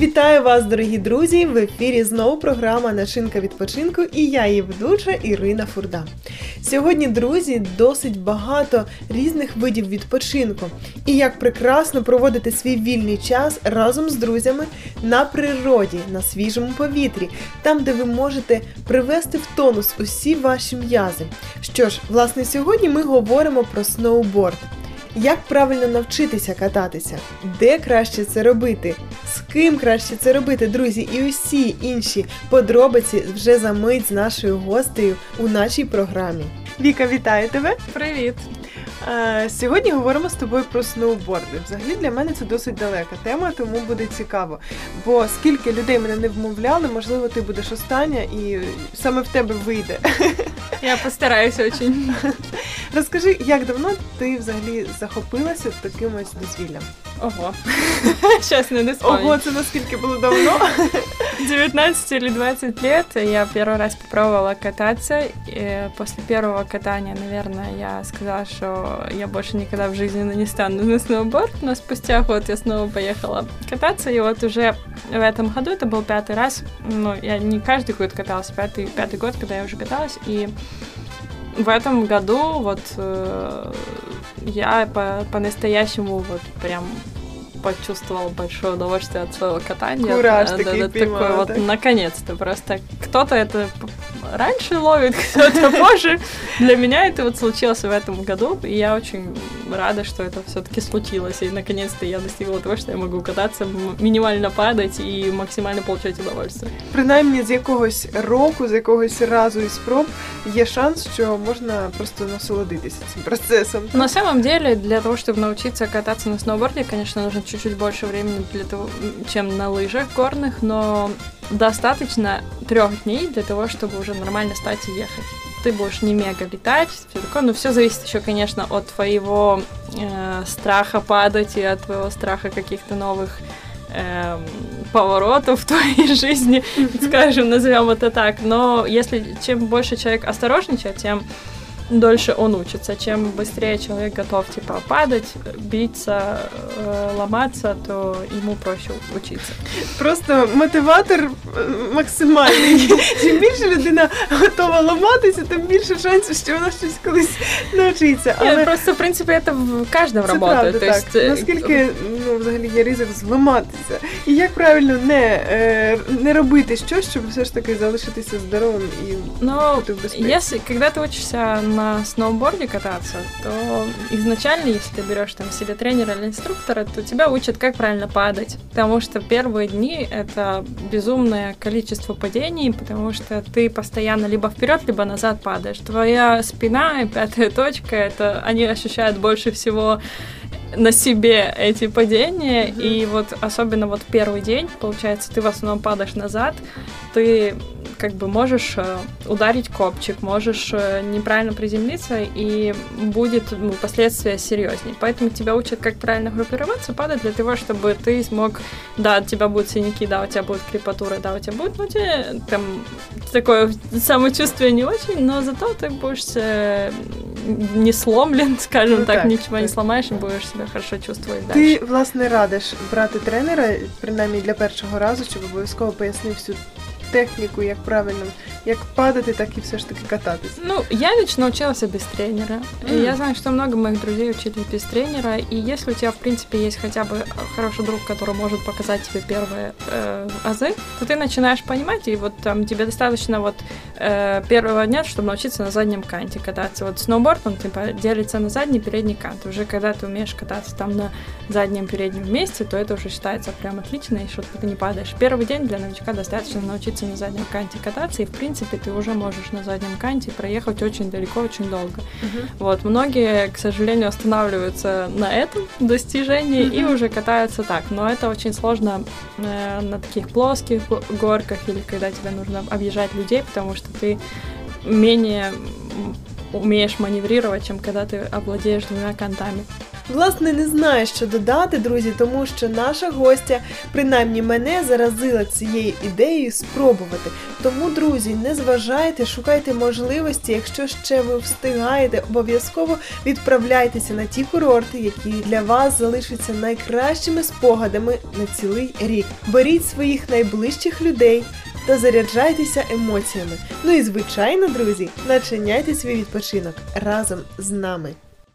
Вітаю вас, дорогі друзі! В ефірі знову програма Начинка відпочинку і я її ведуча Ірина Фурда. Сьогодні, друзі, досить багато різних видів відпочинку і як прекрасно проводити свій вільний час разом з друзями на природі, на свіжому повітрі, там, де ви можете привести в тонус усі ваші м'язи. Що ж, власне, сьогодні ми говоримо про сноуборд. Як правильно навчитися кататися? Де краще це робити? З ким краще це робити, друзі? І усі інші подробиці вже за мить з нашою гостею у нашій програмі. Віка, вітаю тебе! Привіт! Сьогодні говоримо з тобою про сноуборди. Взагалі для мене це досить далека тема, тому буде цікаво. Бо скільки людей мене не вмовляли, можливо, ти будеш остання і саме в тебе вийде. Я постараюсь очень. Розкажи, як давно ти взагалі захопилася таким ось дозвіллям? Ого. Сейчас не вспомнить. Ого, це наскільки було давно? 19 или 20 лет я первый раз попробовала кататься. И после первого катания, наверное, я сказала, что я больше никогда в жизни не стану на сноуборд, но спустя год я снова поехала кататься, и вот уже в этом году, это был пятый раз, ну, я не каждый год каталась, пятый, пятый год, когда я уже каталась, и в этом году вот э, я по- по-настоящему вот прям почувствовала большое удовольствие от своего катания. Кураж Да, да, поймала, такой вот, так? наконец-то. Просто кто-то это раньше ловит, кто-то позже. Для меня это вот случилось в этом году, и я очень рада, что это все-таки случилось. И наконец-то я достигла того, что я могу кататься, м- минимально падать и максимально получать удовольствие. Принаймні з якогось року, з якогось разу і спроб є шанс, що можна просто насолодитися цим процесом. На самом деле, для того, чтобы научиться кататься на сноуборде, конечно, нужно чуть-чуть больше времени для того, чем на лыжах горных, но достаточно трех дней для того, чтобы уже нормально стать и ехать. Ты будешь не мега летать, все такое, но все зависит еще, конечно, от твоего э, страха падать и от твоего страха каких-то новых эм, поворотов в твоей жизни, скажем, назовем это так. Но если чем больше человек осторожничает, тем дольше он учится. Чем быстрее человек готов типа падать, биться, э, ломаться, то ему проще учиться. Просто мотиватор е, максимальний. Чим більше людина готова ламатися, тим більше шансів, що вона щось колись навчиться. Нет, Але просто в принципе это в каждом це работает. правда То так. есть э, Наскільки ну, взагалі є ризик зламатися? І як правильно не, е, не робити щось, щоб все ж таки залишитися здоровим і Но бути в безпеці? если, когда ты учишься на сноуборде кататься, то изначально, если ты берешь там себе тренера или инструктора, то тебя учат, как правильно падать. Потому что первые дни это безумное количество падений, потому что ты постоянно либо вперед, либо назад падаешь. Твоя спина и пятая точка, это они ощущают больше всего на себе эти падения, Мгм. и вот особенно вот первый день, получается, ты в основном падаешь назад, ты как бы можешь э, ударить копчик, можешь э, неправильно приземлиться, и будет ну, последствия серьезнее. Поэтому тебя учат, как правильно группироваться, падать для того, чтобы ты смог, да, у тебя будут синяки, да, у тебя будет крепатура, да, у тебя будет, ну, у тебя там такое самочувствие не очень, но зато ты будешь э, не сломлен, скажем Ну так, так, ничего не так. сломаешь и будешь себя хорошо чувствовать дальше. Ти власне радиш брати тренера, принаймні для першого разу, щоб обов'язково пояснив всю техніку, як правильно, як падати, так і все ж таки кататися. Ну, я лично училась без тренера. И М. я знаю, что много моих друзей учились без тренера. И если у тебя, в принципе, есть хотя бы хороший друг, который может показать тебе первые э, азы, то ты начинаешь понимать, и вот там тебе достаточно вот э, первого дня, чтобы научиться на заднем канте кататься. Вот сноуборд, он типа делится на задний и передний кант. Уже когда ты умеешь кататься там на заднем переднем вместе, то это уже считается прям отлично, и что ты не падаешь. Первый день для новичка достаточно научиться на заднем канте кататься, и в принципе ты уже можешь на заднем канте проехать очень далеко, очень долго. Вот, многие, к сожалению, останавливаются на этом достижении и Мгм. уже катаются так. Но это очень сложно э, на таких плоских го- горках или когда тебе нужно объезжать людей, потому что ты менее умеешь маневрировать, чем когда ты овладеешь двумя кантами. Власне, не знаю, що додати, друзі, тому що наша гостя, принаймні мене, заразила цією ідеєю спробувати. Тому, друзі, не зважайте, шукайте можливості, якщо ще ви встигаєте, обов'язково відправляйтеся на ті курорти, які для вас залишаться найкращими спогадами на цілий рік. Беріть своїх найближчих людей та заряджайтеся емоціями. Ну і звичайно, друзі, начиняйте свій відпочинок разом з нами.